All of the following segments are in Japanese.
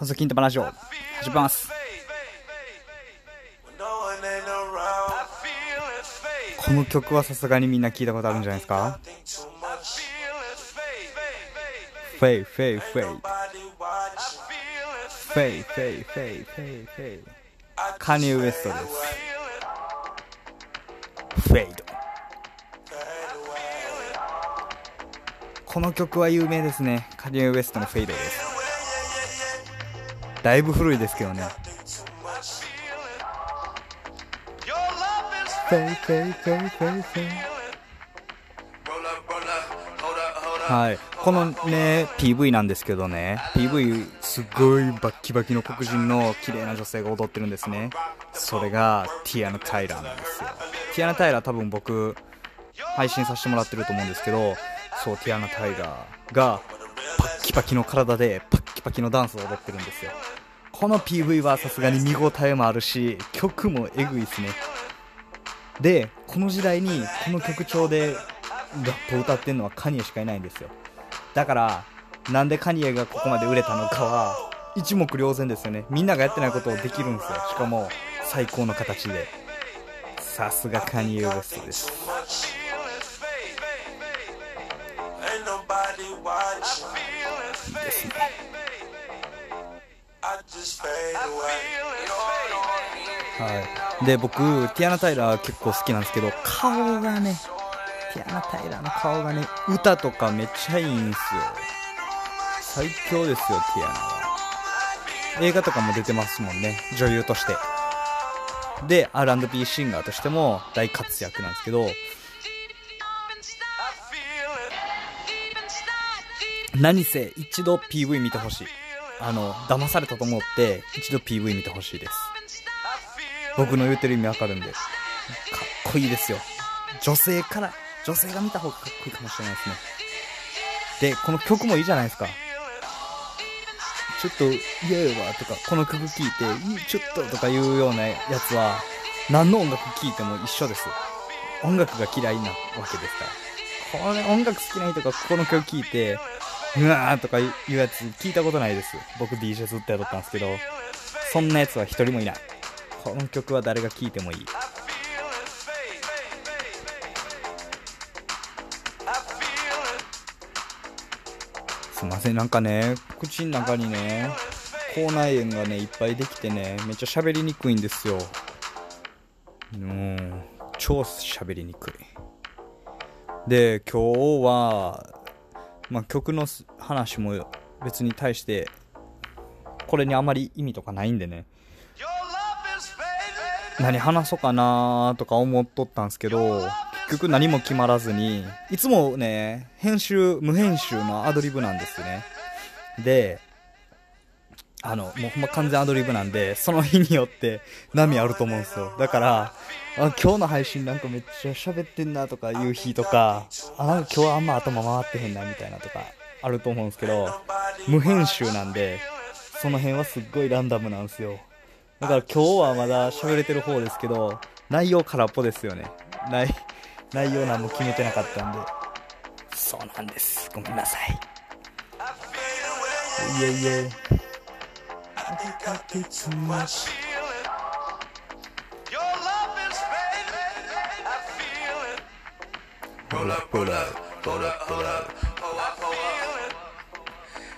細金玉ラジオ始めます。この曲はさすがにみんな聞いたことあるんじゃないですか？フェイフェイフェイフェイフェイフェイフェイフェイカニウエストです。フェイドこの曲は有名ですね。カニウエストのフェイドです。だいぶ古いですけどね。はい。このね PV なんですけどね。PV すごいバッキバキの黒人の綺麗な女性が踊ってるんですね。それがティアナ・タイラーなんですよ。ティアナ・タイラー多分僕配信させてもらってると思うんですけどそうティアナ・タイラーがパッキパキの体でパッキパキのダンスを踊ってるんですよ。この PV はさすがに見応えもあるし曲もエグいですね。でこの時代にこの曲調でラップを歌ってるのはカニエしかいないんですよ。だからなんでカニエがここまで売れたのかは一目瞭然ですよね。みんながやってないことをできるんですよ。しかも最高の形で。さすがカニエ・ウエストです。はい、で僕ティアナ・タイラー結構好きなんですけど顔がねティアナ・タイラーの顔がね歌とかめっちゃいいんすよ。最強ですよティアナは。映画とかも出てますもんね女優として。で R&B シンガーとしても大活躍なんですけど 何せ一度 PV 見てほしいあの騙されたと思って一度 PV 見てほしいです。僕の言うてる意味わかるんで。かっこいいですよ。女性から女性が見た方がかっこいいかもしれないですね。でこの曲もいいじゃないですか。ちょっと嫌やわとかこの曲聴いてちょっととかいうようなやつは何の音楽聴いても一緒です。音楽が嫌いなわけですから。これ音楽好きな人がこの曲聴いてうわーとかいうやつ聞いたことないです。僕 DJ ずっとやったんですけどそんなやつは一人もいない。この曲は誰が聴いてもいい。すいませんなんかね口の中にね口内炎がねいっぱいできてねめっちゃ喋りにくいんですよ。うん超喋りにくい。で今日はまあ、曲の話も別に対してこれにあまり意味とかないんでね。何話そうかなとか思っとったんですけど結局何も決まらずにいつもね編集無編集のアドリブなんですね。であのもうほんま完全アドリブなんでその日によって波あると思うんですよ。だからあ今日の配信なんかめっちゃ喋ってんなとかいう日とかあなんか今日はあんま頭回ってへんなみたいなとかあると思うんですけど無編集なんでその辺はすっごいランダムなんですよ。だから今日はまだ喋れてる方ですけど内容空っぽですよね。内内容何も決めてなかったんで。そうなんです。ごめんなさい。いえいえ。Too much. Your love is fading, I feel it. Roll up, roll up, hold up, hold up, oh, I feel it.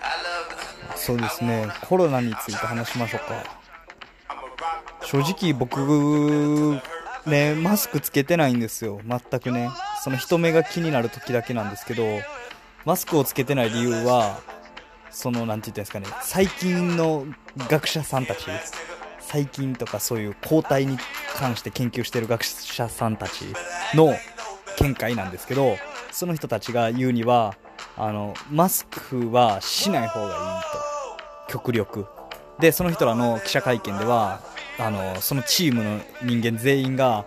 I love そうですね、コロナについて話しましょうか。正直僕、ね、マスクつけてないんですよ、全くね。その人目が気になる時だけなんですけど、マスクをつけてない理由は、その、なんて言ったんですかね、最近の学者さんたち、最近とかそういう抗体に関して研究してる学者さんたちの見解なんですけど、その人たちが言うには、あの、マスクはしない方がいいと。極力。で、その人らの記者会見では、あの、そのチームの人間全員が、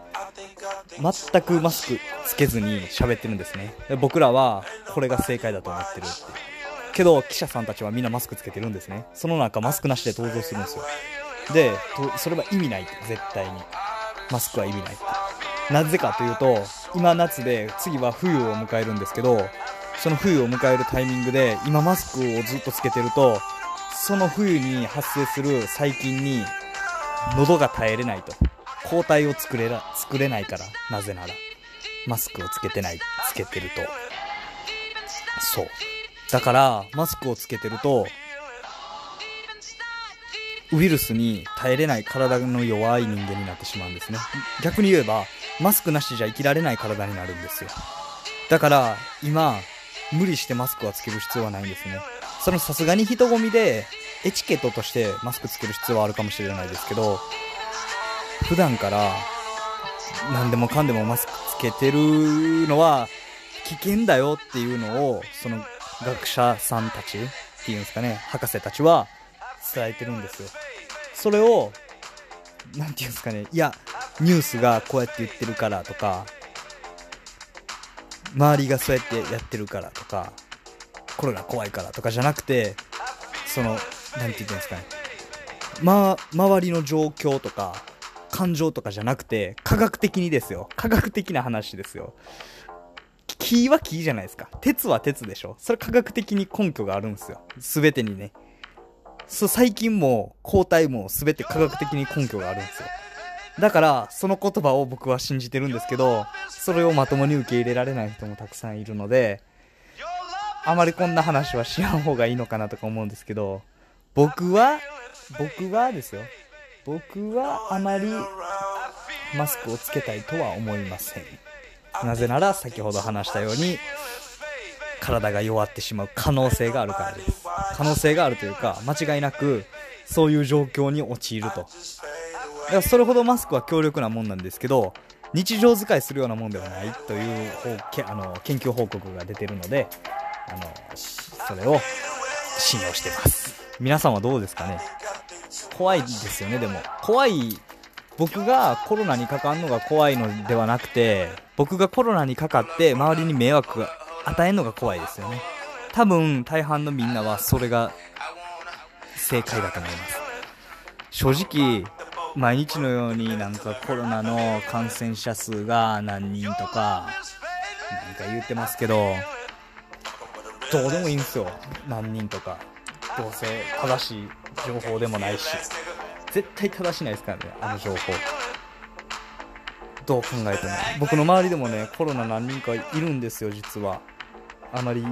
全くマスクつけずに喋ってるんですね。僕らは、これが正解だと思ってるって。けど記者さんたちはみんなマスクつけてるんですねその中マスクなしで登場するんですよでそれは意味ないって絶対にマスクは意味ないってなぜかというと今夏で次は冬を迎えるんですけどその冬を迎えるタイミングで今マスクをずっとつけてるとその冬に発生する細菌に喉が耐えれないと。抗体を作れら、作れないから。なぜなら。マスクをつけてない、つけてると。そう。だから、マスクをつけてると、ウイルスに耐えれない体の弱い人間になってしまうんですね。逆に言えば、マスクなしじゃ生きられない体になるんですよ。だから、今、無理してマスクはつける必要はないんですね。そのさすがに人混みで、エチケットとしてマスクつける必要はあるかもしれないですけど、普段から何でもかんでもマスクつけてるのは危険だよっていうのを、その学者さんたちっていうんですかね、博士たちは伝えてるんですよ。それを、なんていうんですかね、いや、ニュースがこうやって言ってるからとか、周りがそうやってやってるからとか、コロナ怖いからとかじゃなくて、その、なんて言ってんですかね、ま、周りの状況とか、感情とかじゃなくて、科学的にですよ。科学的な話ですよ。木は木じゃないですか。鉄は鉄でしょ。それ科学的に根拠があるんですよ。すべてにね。そう、最近も抗体もすべて科学的に根拠があるんですよ。だから、その言葉を僕は信じてるんですけど、それをまともに受け入れられない人もたくさんいるので、あまりこんな話はしやん方がいいのかなとか思うんですけど、僕は、僕はですよ。僕はあまりマスクをつけたいとは思いません。なぜなら先ほど話したように、体が弱ってしまう可能性があるからです。可能性があるというか、間違いなくそういう状況に陥ると。だからそれほどマスクは強力なもんなんですけど、日常使いするようなもんではないというあの研究報告が出てるので、あの、それを信用してます。皆さんはどうですかね？怖いですよね、でも。怖い、僕がコロナにかかんのが怖いのではなくて、僕がコロナにかかって周りに迷惑が与えるのが怖いですよね。多分、大半のみんなはそれが正解だと思います。正直、毎日のようになんかコロナの感染者数が何人とか、なんか言ってますけど、どうでもいいんですよ。何人とか。どうせ正しい情報でもないし。絶対正しないですからね、あの情報。どう考えても。僕の周りでもね、コロナ何人かいるんですよ、実は。あまり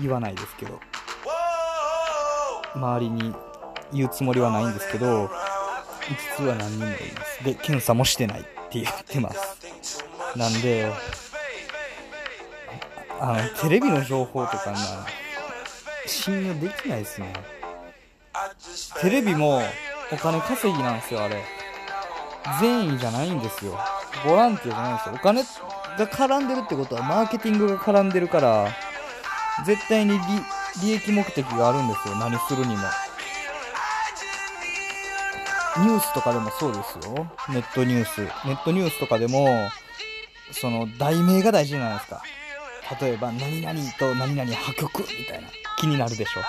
言わないですけど。周りに言うつもりはないんですけど、実は何人もいます。で、検査もしてないって言ってます。なんで、あの、テレビの情報とかな、信用できないですね。テレビもお金稼ぎなんですよ、あれ。善意じゃないんですよ。ボランティアじゃないですよ。お金が絡んでるってことは、マーケティングが絡んでるから、絶対に利益目的があるんですよ。何するにも。ニュースとかでもそうですよ。ネットニュース。ネットニュースとかでも、その、題名が大事じゃないですか。例えば、何々と何々破局みたいな。気になるでしょ。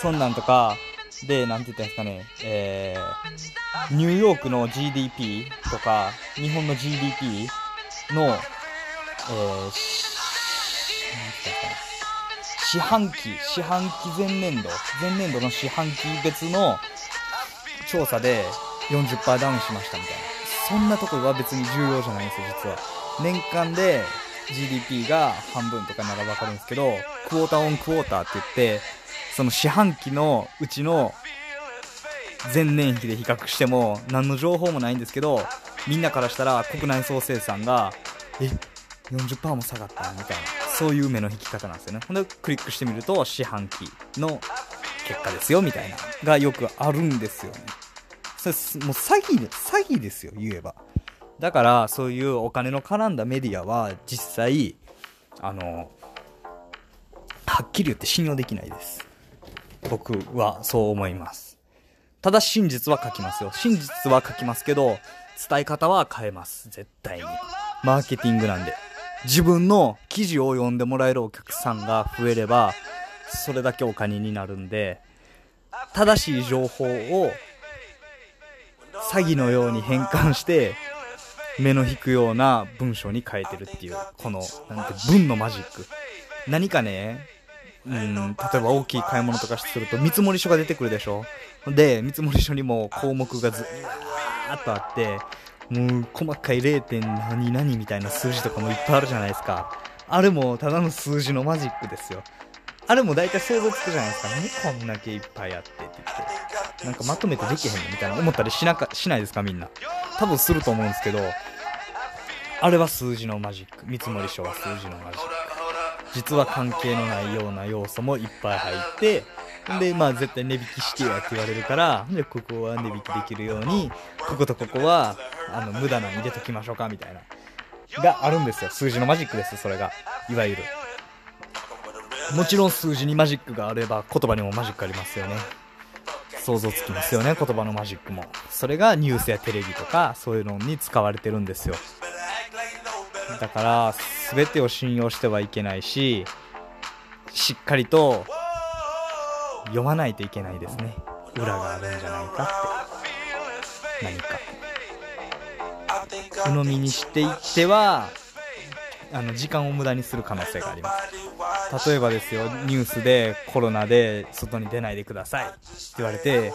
そんなんとか、で、なんて言ったんですかね、えー、ニューヨークの GDP とか、日本の GDP の、えー、四半期、四半期前年度、前年度の四半期別の調査で40%ダウンしましたみたいな。そんなところは別に重要じゃないんですよ、実は。年間で GDP が半分とかならわかるんですけど、クォーターオンクォーターって言って、その四半期のうちの前年比で比較しても何の情報もないんですけど、みんなからしたら国内総生産が、え、40%も下がったみたいな、そういう目の引き方なんですよね。ほんで、クリックしてみると、四半期の結果ですよ、みたいな、がよくあるんですよね。それ、もう詐欺で、詐欺ですよ、言えば。だから、そういうお金の絡んだメディアは、実際、あの、はっきり言って信用できないです。僕はそう思います。ただ真実は書きますよ。真実は書きますけど、伝え方は変えます。絶対に。マーケティングなんで。自分の記事を読んでもらえるお客さんが増えれば、それだけお金になるんで、正しい情報を詐欺のように変換して、目の引くような文章に変えてるっていう、この、なんて、文のマジック。何かね、うん、例えば大きい買い物とかすると見積書が出てくるでしょ？で、見積書にも項目がずーっとあって、もう細かい 0. 何々みたいな数字とかもいっぱいあるじゃないですか。あれもただの数字のマジックですよ。あれも大体想像つくじゃないですか。何こんだけいっぱいあってって言って。なんかまとめてできへんのみたいな思ったりしなか、しないですかみんな。多分すると思うんですけど、あれは数字のマジック。見積書は数字のマジック。実は関係のないような要素もいっぱい入って、で、まあ絶対値引きしてやって言われるから、で、ここは値引きできるように、こことここは、あの、無駄なに入れときましょうか、みたいな。があるんですよ。数字のマジックです、それが。いわゆる。もちろん数字にマジックがあれば、言葉にもマジックありますよね。想像つきますよね、言葉のマジックも。それがニュースやテレビとか、そういうのに使われてるんですよ。だから、全てを信用してはいけないし、しっかりと読まないといけないですね。裏があるんじゃないかって。何か。鵜呑みにしていっては、あの、時間を無駄にする可能性があります。例えばですよ、ニュースでコロナで外に出ないでくださいって言われて、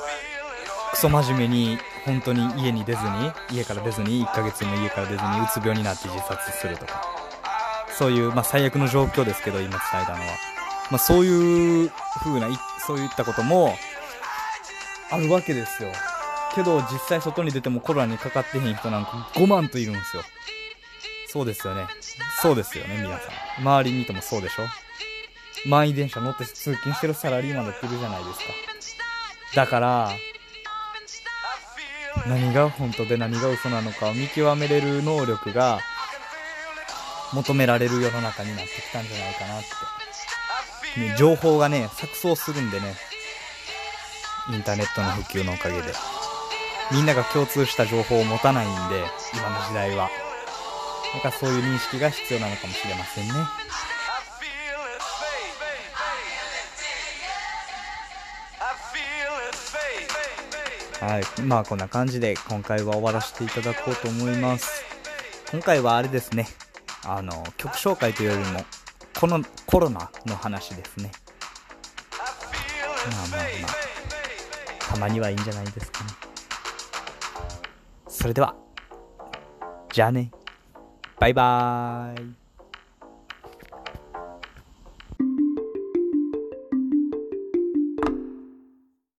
クソ真面目に本当に家に出ずに、家から出ずに、1ヶ月も家から出ずにうつ病になって自殺するとか。そういう、まあ、最悪の状況ですけど、今伝えたのは。まあ、そういう風な、そういったこともあるわけですよ。けど、実際外に出てもコロナにかかってへん人なんか5万といるんですよ。そうですよね。そうですよね、皆さん。周りにいてもそうでしょ満員電車乗って通勤してるサラリーマンだっているじゃないですか。だから、何が本当で何が嘘なのかを見極めれる能力が求められる世の中になってきたんじゃないかなって。ね、情報がね、錯綜するんでね。インターネットの普及のおかげで。みんなが共通した情報を持たないんで、今の時代は。だかそういう認識が必要なのかもしれませんね。はい。まあこんな感じで今回は終わらせていただこうと思います。今回はあれですね。あの、曲紹介というよりも、このコロナの話ですね。まあまあまあ、たまにはいいんじゃないですかね。それでは、じゃあね。バイバーイ。